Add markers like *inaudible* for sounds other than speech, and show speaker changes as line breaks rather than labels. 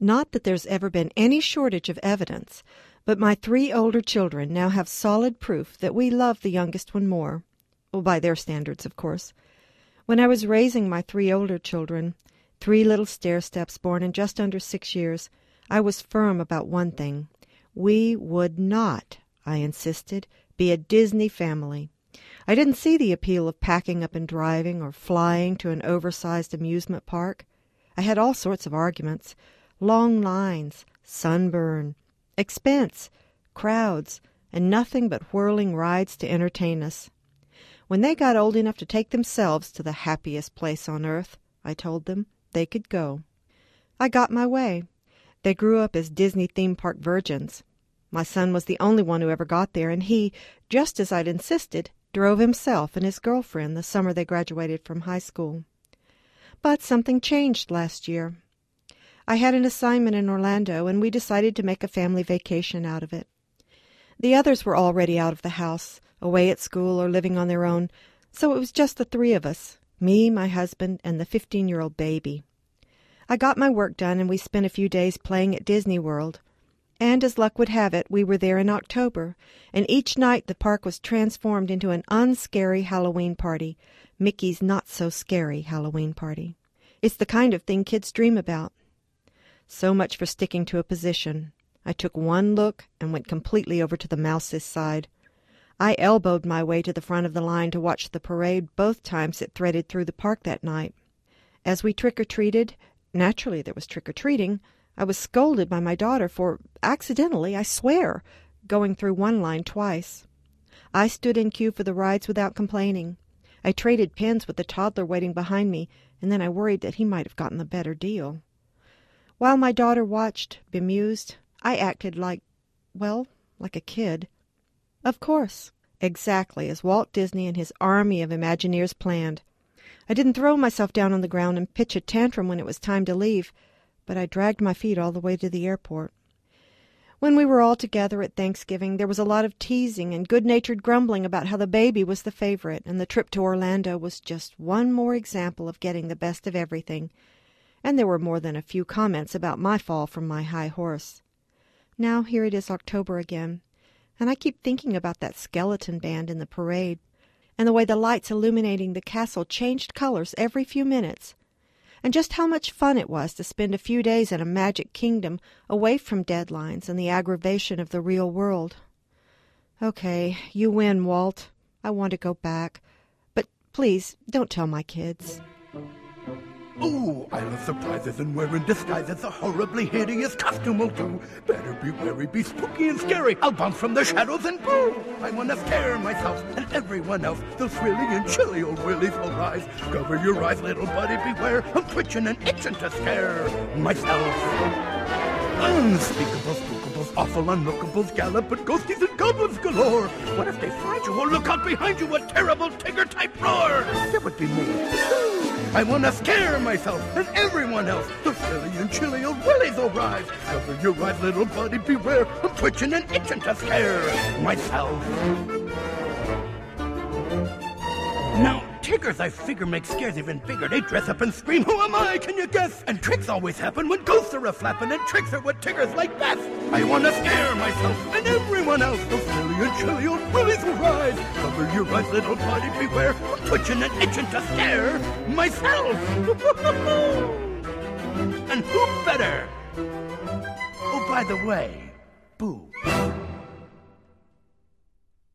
Not that there's ever been any shortage of evidence, but my three older children now have solid proof that we love the youngest one more. Well, by their standards, of course. When I was raising my three older children, three little stair steps born in just under six years, I was firm about one thing. We would not, I insisted, be a Disney family. I didn't see the appeal of packing up and driving, or flying to an oversized amusement park. I had all sorts of arguments long lines, sunburn, expense, crowds, and nothing but whirling rides to entertain us. When they got old enough to take themselves to the happiest place on earth, I told them, they could go. I got my way. They grew up as Disney theme park virgins. My son was the only one who ever got there, and he, just as I'd insisted, drove himself and his girlfriend the summer they graduated from high school. But something changed last year. I had an assignment in Orlando, and we decided to make a family vacation out of it. The others were already out of the house, away at school or living on their own, so it was just the three of us me, my husband, and the fifteen year old baby. I got my work done, and we spent a few days playing at Disney World. And as luck would have it, we were there in October, and each night the park was transformed into an unscary Halloween party Mickey's not so scary Halloween party. It's the kind of thing kids dream about. So much for sticking to a position. I took one look and went completely over to the mouse's side. I elbowed my way to the front of the line to watch the parade both times it threaded through the park that night. As we trick or treated, naturally there was trick or treating, I was scolded by my daughter for, accidentally, I swear, going through one line twice. I stood in queue for the rides without complaining. I traded pins with the toddler waiting behind me, and then I worried that he might have gotten the better deal. While my daughter watched, bemused, I acted like well, like a kid. Of course, exactly as Walt Disney and his army of Imagineers planned. I didn't throw myself down on the ground and pitch a tantrum when it was time to leave but I dragged my feet all the way to the airport. When we were all together at Thanksgiving, there was a lot of teasing and good natured grumbling about how the baby was the favorite, and the trip to Orlando was just one more example of getting the best of everything. And there were more than a few comments about my fall from my high horse. Now here it is October again, and I keep thinking about that skeleton band in the parade, and the way the lights illuminating the castle changed colors every few minutes and just how much fun it was to spend a few days in a magic kingdom away from deadlines and the aggravation of the real world. Okay, you win, Walt. I want to go back. But please, don't tell my kids.
Ooh, I love surprises and wearing disguises. A horribly hideous costume will do. Better be wary, be spooky and scary. I'll bounce from the shadows and boo. I want to scare myself and everyone else. Those thrilly and chilly old willies will rise. Cover your eyes, little buddy, beware. I'm twitching and itching to scare myself. Unspeakable spookables, awful unlookables, gallop galloping ghosties and goblins galore. What if they find you? Oh, look out behind you, a terrible Tigger-type roar. That would be me. I want to scare myself and everyone else. The silly and chilly old willies will rise. Cover your eyes, little buddy, beware. I'm twitching and itching to scare myself. Now, Tiggers, I figure, make scares even bigger. They dress up and scream, Who am I? Can you guess? And tricks always happen when ghosts are a flapping, and tricks are what Tiggers like best. I want to scare myself and everyone else. Those silly and chilly old willies will rise. Cover your eyes, little body, beware. I'm twitching and itching to scare myself. *laughs* and who better? Oh, by the way, boo.